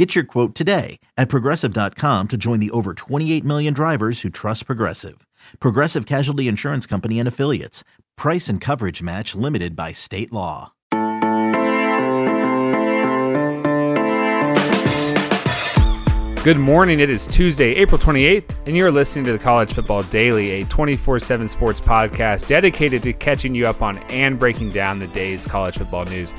Get your quote today at progressive.com to join the over 28 million drivers who trust Progressive. Progressive Casualty Insurance Company and Affiliates. Price and coverage match limited by state law. Good morning. It is Tuesday, April 28th, and you're listening to the College Football Daily, a 24 7 sports podcast dedicated to catching you up on and breaking down the day's college football news.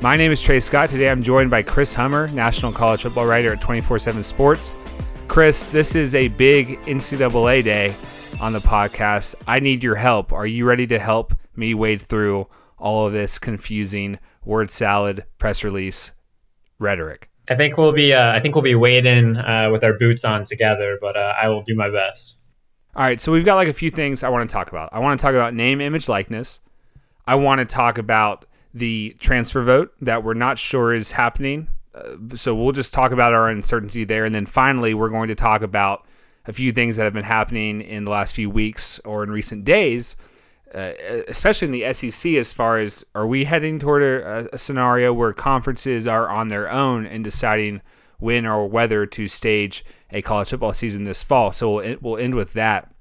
My name is Trey Scott. Today I'm joined by Chris Hummer, national college football writer at 24 7 Sports. Chris, this is a big NCAA day on the podcast. I need your help. Are you ready to help me wade through all of this confusing word salad press release rhetoric? I think we'll be uh, I think we'll be wading uh, with our boots on together, but uh, I will do my best. All right, so we've got like a few things I want to talk about. I want to talk about name, image, likeness. I want to talk about the transfer vote that we're not sure is happening. Uh, so we'll just talk about our uncertainty there. And then finally, we're going to talk about a few things that have been happening in the last few weeks or in recent days, uh, especially in the SEC, as far as are we heading toward a, a scenario where conferences are on their own in deciding when or whether to stage a college football season this fall. So we'll, we'll end with that.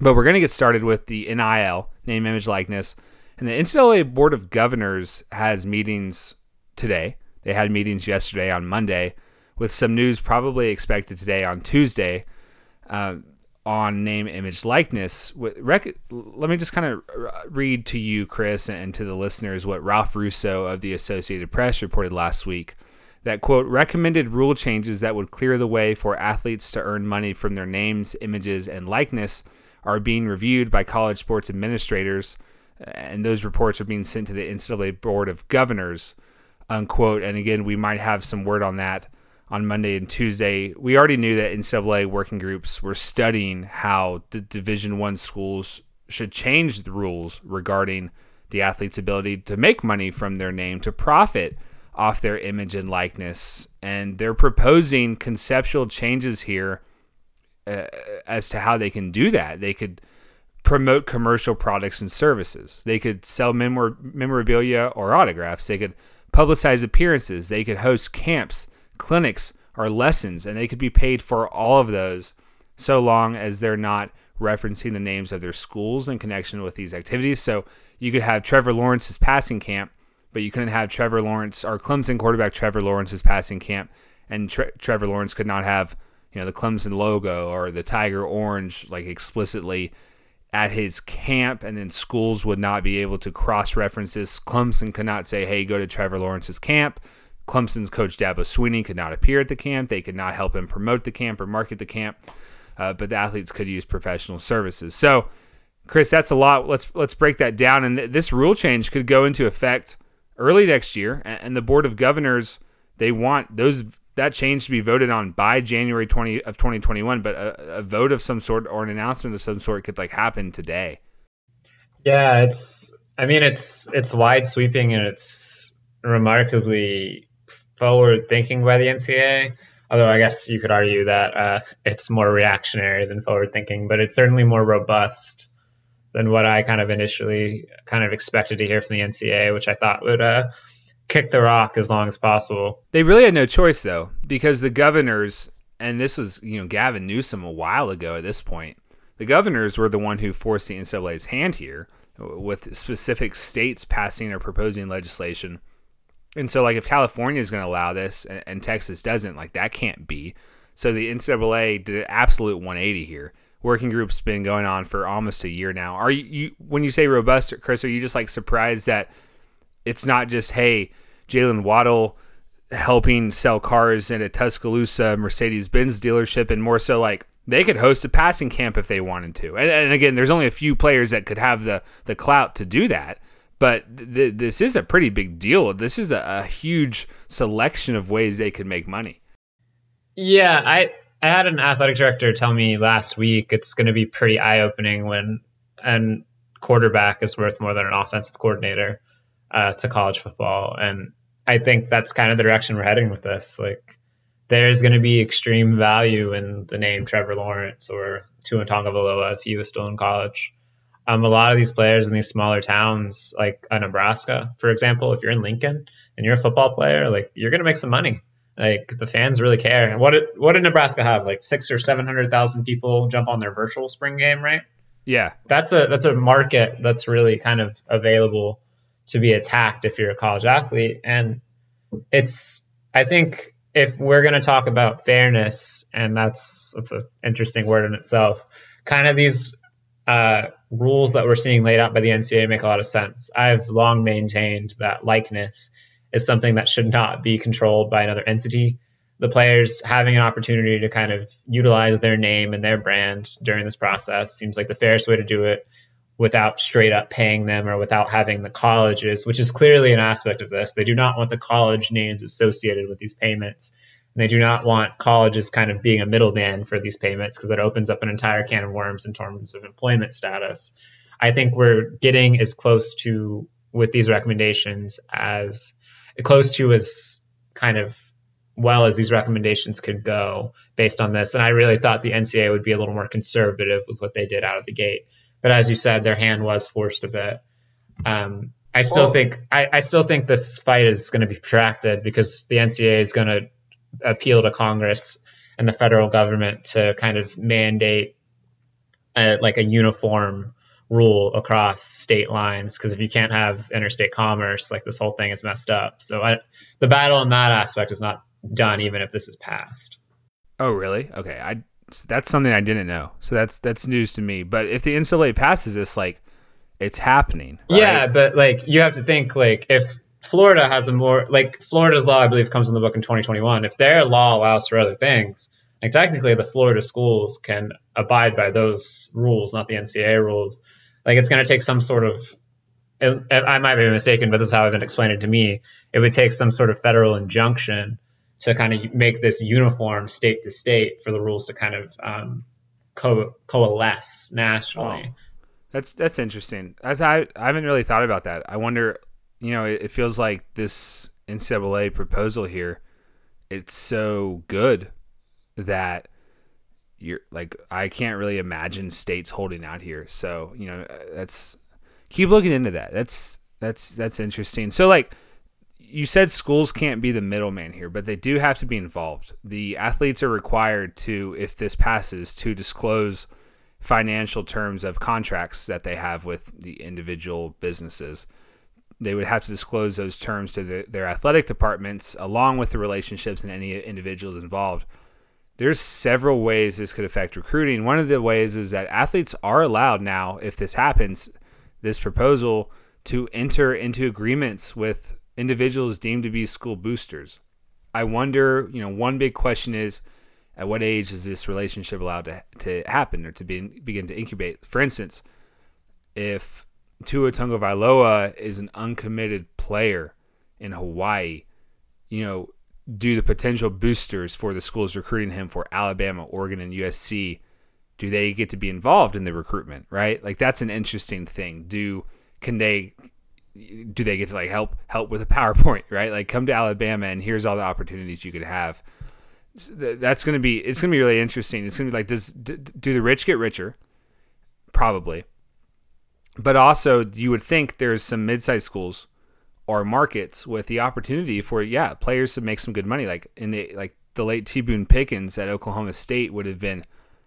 But we're going to get started with the NIL, name, image, likeness. And the NCAA Board of Governors has meetings today. They had meetings yesterday on Monday, with some news probably expected today on Tuesday uh, on name, image, likeness. Rec- let me just kind of read to you, Chris, and to the listeners what Ralph Russo of the Associated Press reported last week. That quote recommended rule changes that would clear the way for athletes to earn money from their names, images, and likeness are being reviewed by college sports administrators and those reports are being sent to the NCAA Board of Governors, unquote. And again, we might have some word on that on Monday and Tuesday. We already knew that NCAA working groups were studying how the Division One schools should change the rules regarding the athlete's ability to make money from their name to profit off their image and likeness. And they're proposing conceptual changes here uh, as to how they can do that. They could promote commercial products and services. They could sell memor- memorabilia or autographs. They could publicize appearances. They could host camps, clinics, or lessons, and they could be paid for all of those so long as they're not referencing the names of their schools in connection with these activities. So you could have Trevor Lawrence's passing camp, but you couldn't have Trevor Lawrence or Clemson quarterback Trevor Lawrence's passing camp, and Tre- Trevor Lawrence could not have you know the Clemson logo or the Tiger Orange like explicitly at his camp, and then schools would not be able to cross reference this. Clemson could not say, hey, go to Trevor Lawrence's camp. Clemson's coach Dabo Swinney could not appear at the camp. They could not help him promote the camp or market the camp, uh, but the athletes could use professional services. So, Chris, that's a lot. Let's let's break that down. And th- this rule change could go into effect early next year. And, and the board of governors they want those that change to be voted on by January 20 of 2021, but a, a, vote of some sort or an announcement of some sort could like happen today. Yeah, it's I mean it's it's wide sweeping and it's remarkably forward thinking by the NCA. Although I guess you could argue that uh, it's more reactionary than forward thinking, but it's certainly more robust than what I kind of initially kind of expected to hear from the NCA, which I thought would uh, kick the rock as long as possible. They really had no choice though, because the governors, and this was you know Gavin Newsom a while ago at this point, the governors were the one who forced the NCAA's hand here with specific states passing or proposing legislation. And so, like, if California is going to allow this and, and, Texas doesn't, like, that can't be. So the NCAA did an absolute 180 here. Working group's been going on for almost a year now. Are you, you when you say robust, Chris? Are you just like surprised that it's not just hey Jaylen Waddle helping sell cars in a Tuscaloosa Mercedes Benz dealership, and more so like they could host a passing camp if they wanted to. And, and again, there's only a few players that could have the the clout to do that. But th- this is a pretty big deal. This is a, a huge selection of ways they could make money. Yeah, I I had an athletic director tell me last week it's going to be pretty eye opening when and quarterback is worth more than an offensive coordinator uh, to college football, and I think that's kind of the direction we're heading with this. Like, there's going to be extreme value in the name Trevor Lawrence or Tua Tagovailoa if he was still in college. Um, a lot of these players in these smaller towns, like uh, Nebraska, for example, if you're in Lincoln and you're a football player, like you're going to make some money. Like the fans really care. And what did what did Nebraska have? Like six or seven hundred thousand people jump on their virtual spring game, right? Yeah, that's a that's a market that's really kind of available to be attacked if you're a college athlete. And it's I think if we're going to talk about fairness, and that's that's an interesting word in itself, kind of these uh, rules that we're seeing laid out by the NCAA make a lot of sense. I've long maintained that likeness is something that should not be controlled by another entity. The players having an opportunity to kind of utilize their name and their brand during this process seems like the fairest way to do it without straight up paying them or without having the colleges, which is clearly an aspect of this. They do not want the college names associated with these payments. And they do not want colleges kind of being a middleman for these payments because it opens up an entire can of worms in terms of employment status. I think we're getting as close to with these recommendations as close to as kind of well as these recommendations could go based on this. And I really thought the NCA would be a little more conservative with what they did out of the gate. But as you said, their hand was forced a bit. Um, I still think I, I, still think this fight is going to be protracted because the NCAA is going to appeal to Congress and the federal government to kind of mandate a, like a uniform rule across state lines because if you can't have interstate commerce, like this whole thing is messed up. So I, the battle in that aspect is not done, even if this is passed. Oh, really? Okay, I that's something I didn't know. So that's that's news to me. But if the NCAA passes this, like it's happening. Right? Yeah, but like you have to think like if Florida has a more like Florida's law, I believe, comes in the book in 2021. If their law allows for other things, like technically the Florida schools can abide by those rules, not the NCAA rules. Like it's going to take some sort of I might be mistaken, but this is how I've been explained it to me. It would take some sort of federal injunction to kind of make this uniform state to state for the rules to kind of um, co- coalesce nationally. Oh, that's that's interesting. As I I haven't really thought about that. I wonder. You know, it, it feels like this NCAA proposal here. It's so good that you're like I can't really imagine states holding out here. So you know that's keep looking into that. That's that's that's interesting. So like you said schools can't be the middleman here, but they do have to be involved. The athletes are required to, if this passes, to disclose financial terms of contracts that they have with the individual businesses. They would have to disclose those terms to the, their athletic departments along with the relationships and any individuals involved. There's several ways this could affect recruiting. One of the ways is that athletes are allowed now, if this happens, this proposal, to enter into agreements with individuals deemed to be school boosters. I wonder, you know, one big question is at what age is this relationship allowed to, to happen or to be, begin to incubate? For instance, if Tua Tagovailoa is an uncommitted player in Hawaii, you know, do the potential boosters for the schools recruiting him for Alabama, Oregon, and USC, do they get to be involved in the recruitment? Right, like that's an interesting thing. Do can they do they get to like help help with a PowerPoint, right? Like come to Alabama and here's all the opportunities you could have. That's going to be it's going to be really interesting. It's going to be like does do the rich get richer? Probably. But also you would think there's some mid-sized schools or markets with the opportunity for yeah, players to make some good money like in the like the late T Boone Pickens at Oklahoma State would have been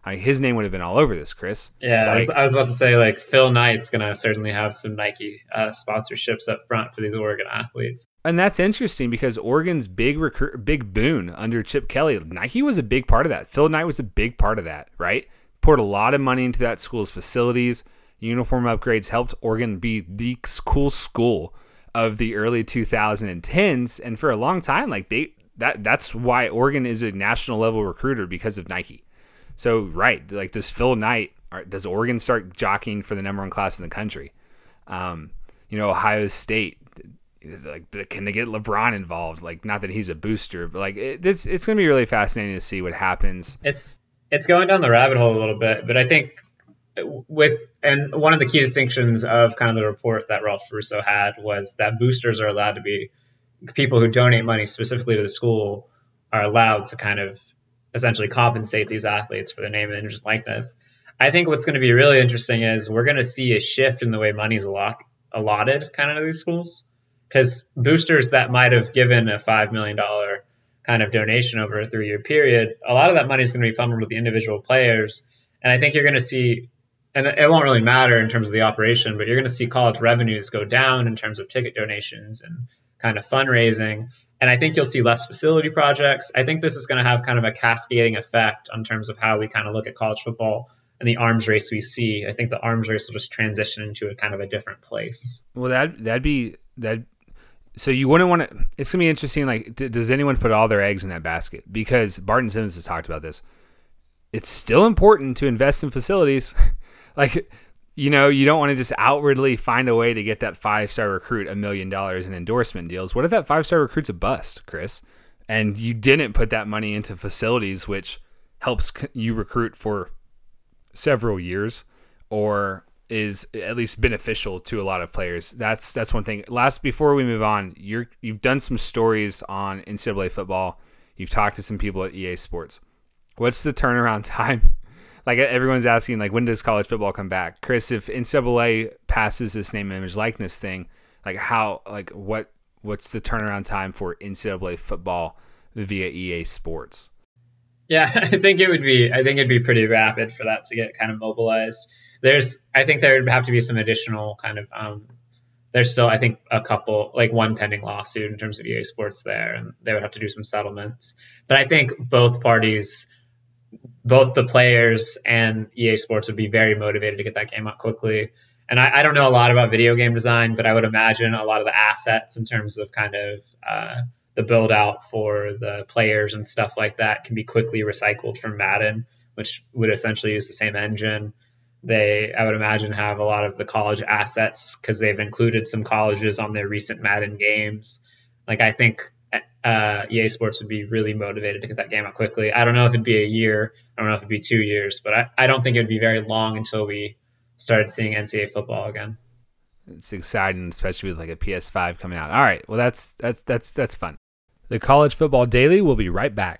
I his name would have been all over this, Chris. Yeah, like, I, was, I, was, about to say like Phil Knight's gonna certainly have some Nike uh, sponsorships up front for these Oregon athletes. And that's interesting because Oregon's big recruit, big boon under Chip Kelly, Nike was a big part of that. Phil Knight was a big part of that, right? Poured a lot of money into that school's facilities. Uniform upgrades helped Oregon be the cool school of the early 2010s, and for a long time, like they that that's why Oregon is a national level recruiter because of Nike. So right, like does Phil Knight, does Oregon start jockeying for the number one class in the country? Um, you know, Ohio State, like can they get LeBron involved? Like not that he's a booster, but like it, it's it's going to be really fascinating to see what happens. It's it's going down the rabbit hole a little bit, but I think with and one of the key distinctions of kind of the report that Ralph Russo had was that boosters are allowed to be people who donate money specifically to the school are allowed to kind of essentially compensate these athletes for their name and likeness. I think what's going to be really interesting is we're going to see a shift in the way money's allot- allotted kind of to these schools because boosters that might have given a five million dollar kind of donation over a three year period, a lot of that money is going to be funneled to the individual players, and I think you're going to see. And it won't really matter in terms of the operation, but you're going to see college revenues go down in terms of ticket donations and kind of fundraising. And I think you'll see less facility projects. I think this is going to have kind of a cascading effect on terms of how we kind of look at college football and the arms race we see. I think the arms race will just transition into a kind of a different place. Well, that that'd be that. So you wouldn't want to. It's gonna be interesting. Like, d- does anyone put all their eggs in that basket? Because Barton Simmons has talked about this. It's still important to invest in facilities. like, you know, you don't want to just outwardly find a way to get that five star recruit a million dollars in endorsement deals. What if that five star recruit's a bust, Chris? And you didn't put that money into facilities, which helps you recruit for several years or is at least beneficial to a lot of players. That's that's one thing. Last before we move on, you're you've done some stories on NCAA football. You've talked to some people at EA Sports. What's the turnaround time? Like everyone's asking, like when does college football come back? Chris, if NCAA passes this name, image, likeness thing, like how, like what, what's the turnaround time for NCAA football via EA Sports? Yeah, I think it would be. I think it'd be pretty rapid for that to get kind of mobilized. There's, I think there would have to be some additional kind of. Um, there's still, I think, a couple, like one pending lawsuit in terms of EA Sports there, and they would have to do some settlements. But I think both parties, both the players and EA Sports, would be very motivated to get that game out quickly. And I, I don't know a lot about video game design, but I would imagine a lot of the assets in terms of kind of uh, the build out for the players and stuff like that can be quickly recycled from Madden, which would essentially use the same engine. They, I would imagine, have a lot of the college assets because they've included some colleges on their recent Madden games. Like, I think uh, EA Sports would be really motivated to get that game out quickly. I don't know if it'd be a year, I don't know if it'd be two years, but I, I don't think it would be very long until we started seeing NCAA football again. It's exciting, especially with like a PS5 coming out. All right, well that's that's that's that's fun. The College Football Daily will be right back.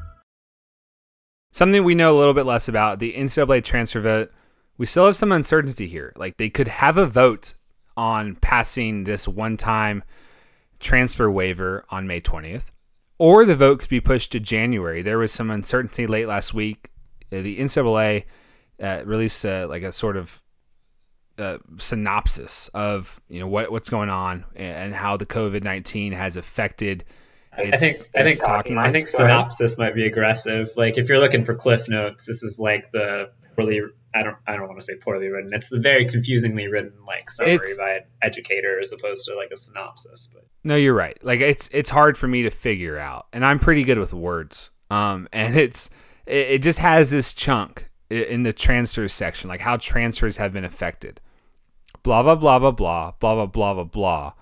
Something we know a little bit less about the NCAA transfer vote. We still have some uncertainty here. Like they could have a vote on passing this one time transfer waiver on May 20th, or the vote could be pushed to January. There was some uncertainty late last week. Uh, the NCAA uh, released uh, like a sort of uh, synopsis of you know what what's going on and how the COVID nineteen has affected I think I think talking. I think synopsis might be aggressive. Like if you're looking for cliff notes, this is like the poorly. I don't. I don't want to say poorly written. It's the very confusingly written like summary It's- by an educator as opposed to like a synopsis. But No, you're right. Like it's it's hard for me to figure out, and I'm pretty good with words. Um, and it's it, it just has this chunk in the transfers section, like how transfers have been affected. Blah blah blah blah blah blah blah blah blah blah.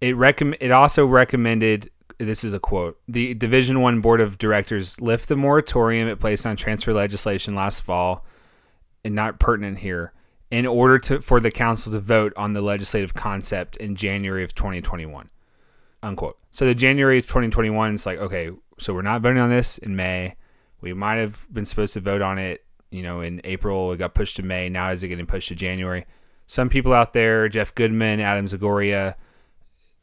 It recomm- It also recommended. This is a quote. The Division One Board of Directors lift the moratorium it placed on transfer legislation last fall, and not pertinent here, in order to for the council to vote on the legislative concept in January of 2021 unquote. So the January of 2021 is like, okay, so we're not voting on this in May. We might have been supposed to vote on it, you know, in April. It got pushed to May. Now is it getting pushed to January? Some people out there, Jeff Goodman, Adam Zagoria,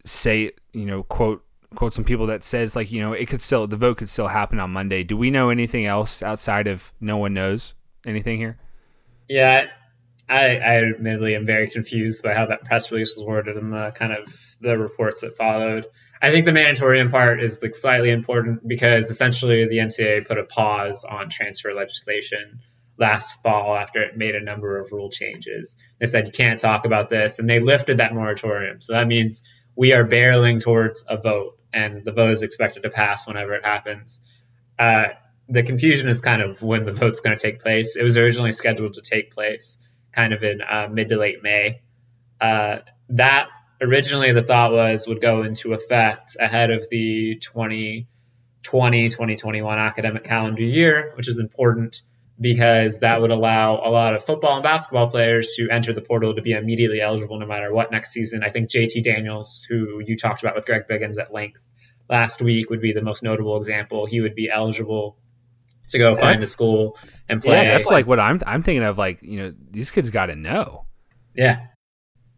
say, you know, quote quote some people that says like, you know, it could still the vote could still happen on Monday. Do we know anything else outside of no one knows anything here? yeah, I, I admittedly am very confused by how that press release was worded and the kind of the reports that followed. I think the mandatorium part is like slightly important because essentially the NCAA put a pause on transfer legislation last fall after it made a number of rule changes. They said you can't talk about this, and they lifted that moratorium. So that means we are barreling towards a vote, and the vote is expected to pass whenever it happens. Uh, the confusion is kind of when the vote's going to take place. It was originally scheduled to take place kind of in uh, mid to late May. Uh, that originally the thought was would go into effect ahead of the 2020 2021 academic calendar year, which is important because that would allow a lot of football and basketball players who enter the portal to be immediately eligible no matter what next season. I think JT Daniels, who you talked about with Greg Biggins at length last week, would be the most notable example. He would be eligible to go find a school and play. Yeah, that's like what I'm I'm thinking of. Like you know, these kids got to know. Yeah,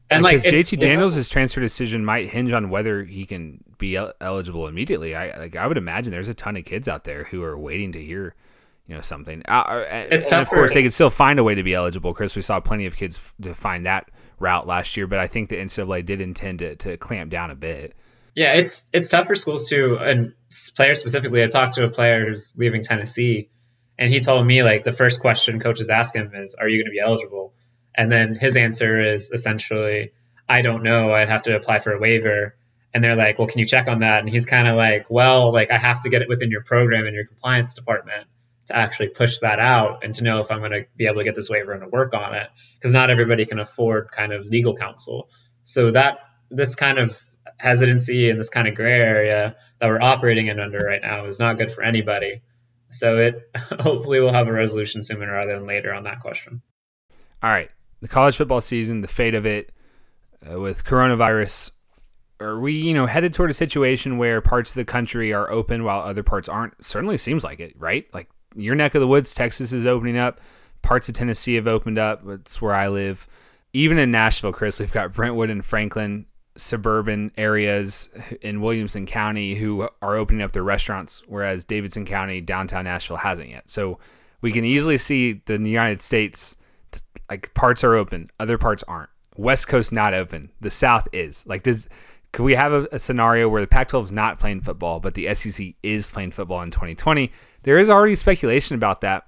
and like, like JT Daniels' transfer decision might hinge on whether he can be eligible immediately. I like I would imagine there's a ton of kids out there who are waiting to hear you know something. Uh, uh it's and of course they could still find a way to be eligible. Chris, we saw plenty of kids to find that route last year, but I think the NCAA did intend to, to clamp down a bit. Yeah, it's it's tough for schools too, and players specifically. I talked to a player who's leaving Tennessee, and he told me like the first question coaches ask him is, "Are you going to be eligible?" And then his answer is essentially, "I don't know. I'd have to apply for a waiver." And they're like, "Well, can you check on that?" And he's kind of like, "Well, like I have to get it within your program and your compliance department." To actually push that out and to know if I'm going to be able to get this waiver and to work on it because not everybody can afford kind of legal counsel. So that this kind of hesitancy and this kind of gray area that we're operating in under right now is not good for anybody. So it hopefully we'll have a resolution sooner rather than later on that question. All right, the college football season, the fate of it uh, with coronavirus. Are we, you know, headed toward a situation where parts of the country are open while other parts aren't? Certainly seems like it, right? Like your neck of the woods, Texas is opening up. Parts of Tennessee have opened up. That's where I live. Even in Nashville, Chris, we've got Brentwood and Franklin suburban areas in Williamson County who are opening up their restaurants, whereas Davidson County, downtown Nashville, hasn't yet. So we can easily see the United States, like parts are open, other parts aren't. West Coast not open. The South is. Like, does could we have a, a scenario where the Pac-12 is not playing football, but the SEC is playing football in 2020? There is already speculation about that,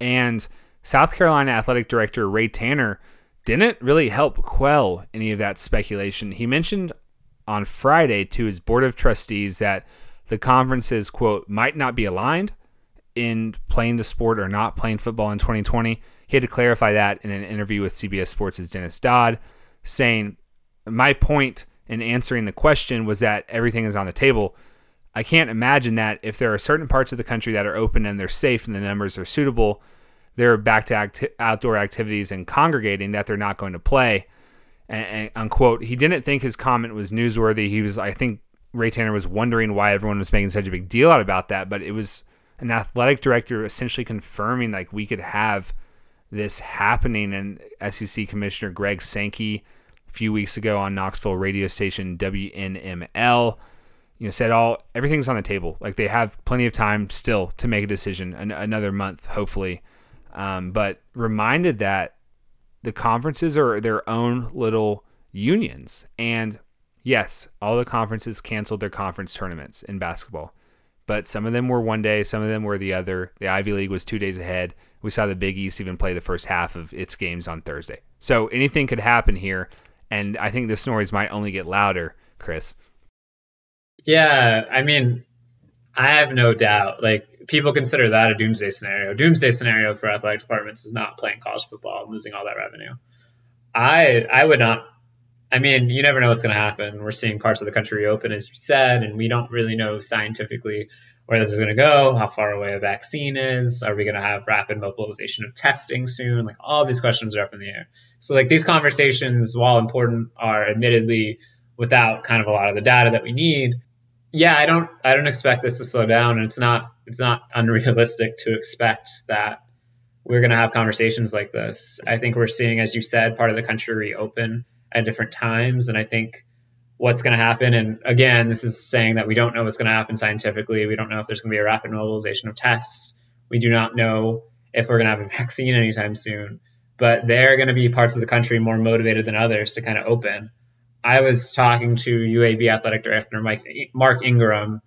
and South Carolina athletic director Ray Tanner didn't really help quell any of that speculation. He mentioned on Friday to his board of trustees that the conferences, quote, might not be aligned in playing the sport or not playing football in 2020. He had to clarify that in an interview with CBS Sports' Dennis Dodd, saying, My point in answering the question was that everything is on the table. I can't imagine that if there are certain parts of the country that are open and they're safe and the numbers are suitable, they're back to outdoor activities and congregating that they're not going to play. And, and, unquote. He didn't think his comment was newsworthy. He was, I think, Ray Tanner was wondering why everyone was making such a big deal out about that. But it was an athletic director essentially confirming like we could have this happening. And SEC Commissioner Greg Sankey a few weeks ago on Knoxville radio station WNML you know said all everything's on the table like they have plenty of time still to make a decision an, another month hopefully um, but reminded that the conferences are their own little unions. And yes, all the conferences canceled their conference tournaments in basketball, but some of them were one day, some of them were the other. The Ivy League was two days ahead. We saw the Big East even play the first half of its games on Thursday. So anything could happen here. And I think the stories might only get louder, Chris. Yeah, I mean, I have no doubt. Like people consider that a doomsday scenario. Doomsday scenario for athletic departments is not playing college football and losing all that revenue. I I would not. I mean, you never know what's going to happen. We're seeing parts of the country reopen, as you said, and we don't really know scientifically where this is going to go, how far away a vaccine is. Are we going to have rapid mobilization of testing soon? Like all these questions are up in the air. So, like these conversations, while important, are admittedly without kind of a lot of the data that we need yeah, I don't I don't expect this to slow down, and it's not it's not unrealistic to expect that we're going to have conversations like this. I think we're seeing, as you said, part of the country reopen at different times, and I think what's going to happen. And again, this is saying that we don't know what's going to happen scientifically. We don't know if there's going to be a rapid mobilization of tests. We do not know if we're going to have a vaccine anytime soon. But there are going to be parts of the country more motivated than others to kind of open. I was talking to UAB athletic director Mike Mark Ingram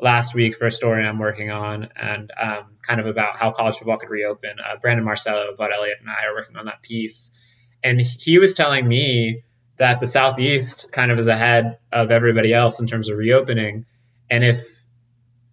last week for a story I'm working on and um, kind of about how college football could reopen. Uh, Brandon Marcello, Bud Elliott, and I are working on that piece. And he was telling me that the Southeast kind of is ahead of everybody else in terms of reopening. And if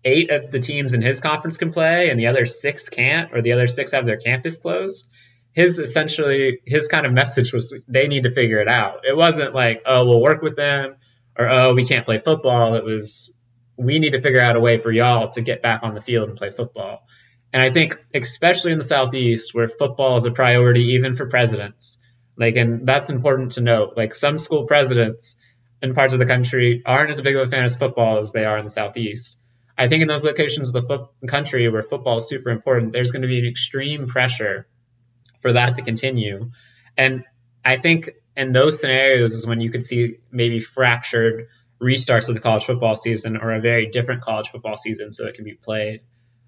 eight of the teams in his conference can play and the other six can't, or the other six have their campus closed, his essentially his kind of message was they need to figure it out. It wasn't like, oh, we'll work with them or oh, we can't play football. It was we need to figure out a way for y'all to get back on the field and play football. And I think especially in the southeast where football is a priority even for presidents, like and that's important to note. Like some school presidents in parts of the country aren't as big of a fan of football as they are in the southeast. I think in those locations of the foot- country where football is super important, there's going to be an extreme pressure for that to continue. And I think in those scenarios is when you could see maybe fractured restarts of the college football season or a very different college football season so it can be played.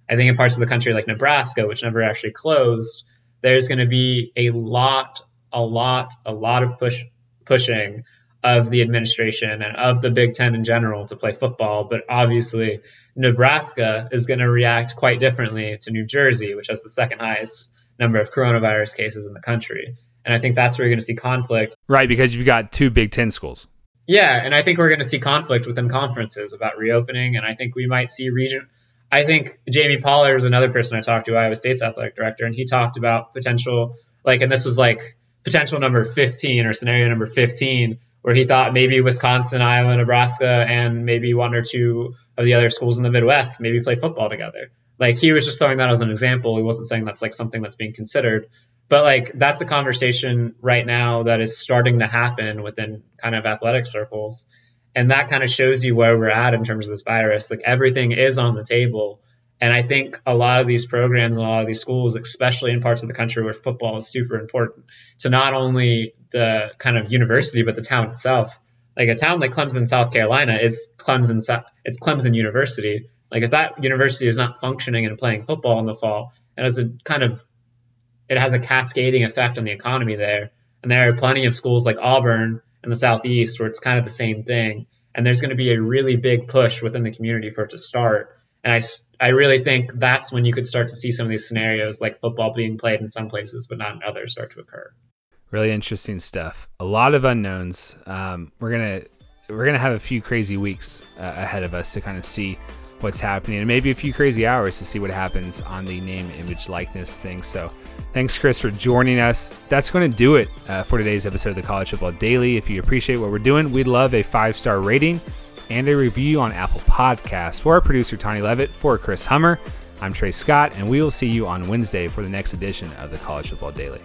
I think in parts of the country like Nebraska, which never actually closed, there's going to be a lot, a lot, a lot of push pushing of the administration and of the Big Ten in general to play football. But obviously, Nebraska is going to react quite differently to New Jersey, which has the second highest number of coronavirus cases in the country. And I think that's where you're going to see conflict. Right, because you've got two Big Ten schools. Yeah, and I think we're going to see conflict within conferences about reopening, and I think we might see region. I think Jamie Pollard is another person I talked to, Iowa State's athletic director, and he talked about potential, like, and this was like potential number 15 or scenario number 15, where he thought maybe Wisconsin, Iowa, Nebraska, and maybe one or two of the other schools in the Midwest maybe play football together. Like he was just throwing that as an example. He wasn't saying that's like something that's being considered. But like that's a conversation right now that is starting to happen within kind of athletic circles. And that kind of shows you where we're at in terms of this virus. Like everything is on the table. And I think a lot of these programs and a lot of these schools, especially in parts of the country where football is super important to not only the kind of university, but the town itself. Like a town like Clemson, South Carolina is Clemson, it's Clemson University. Like if that university is not functioning and playing football in the fall, it has a kind of it has a cascading effect on the economy there. And there are plenty of schools like Auburn in the southeast where it's kind of the same thing. And there's going to be a really big push within the community for it to start. And I, I really think that's when you could start to see some of these scenarios like football being played in some places but not in others start to occur. Really interesting stuff. A lot of unknowns. Um, we're gonna we're gonna have a few crazy weeks uh, ahead of us to kind of see what's happening and maybe a few crazy hours to see what happens on the name, image, likeness thing. So, thanks, Chris, for joining us. That's going to do it uh, for today's episode of the College Football Daily. If you appreciate what we're doing, we'd love a five star rating and a review on Apple Podcasts. For our producer, Tony Levitt, for Chris Hummer, I'm Trey Scott, and we will see you on Wednesday for the next edition of the College Football Daily.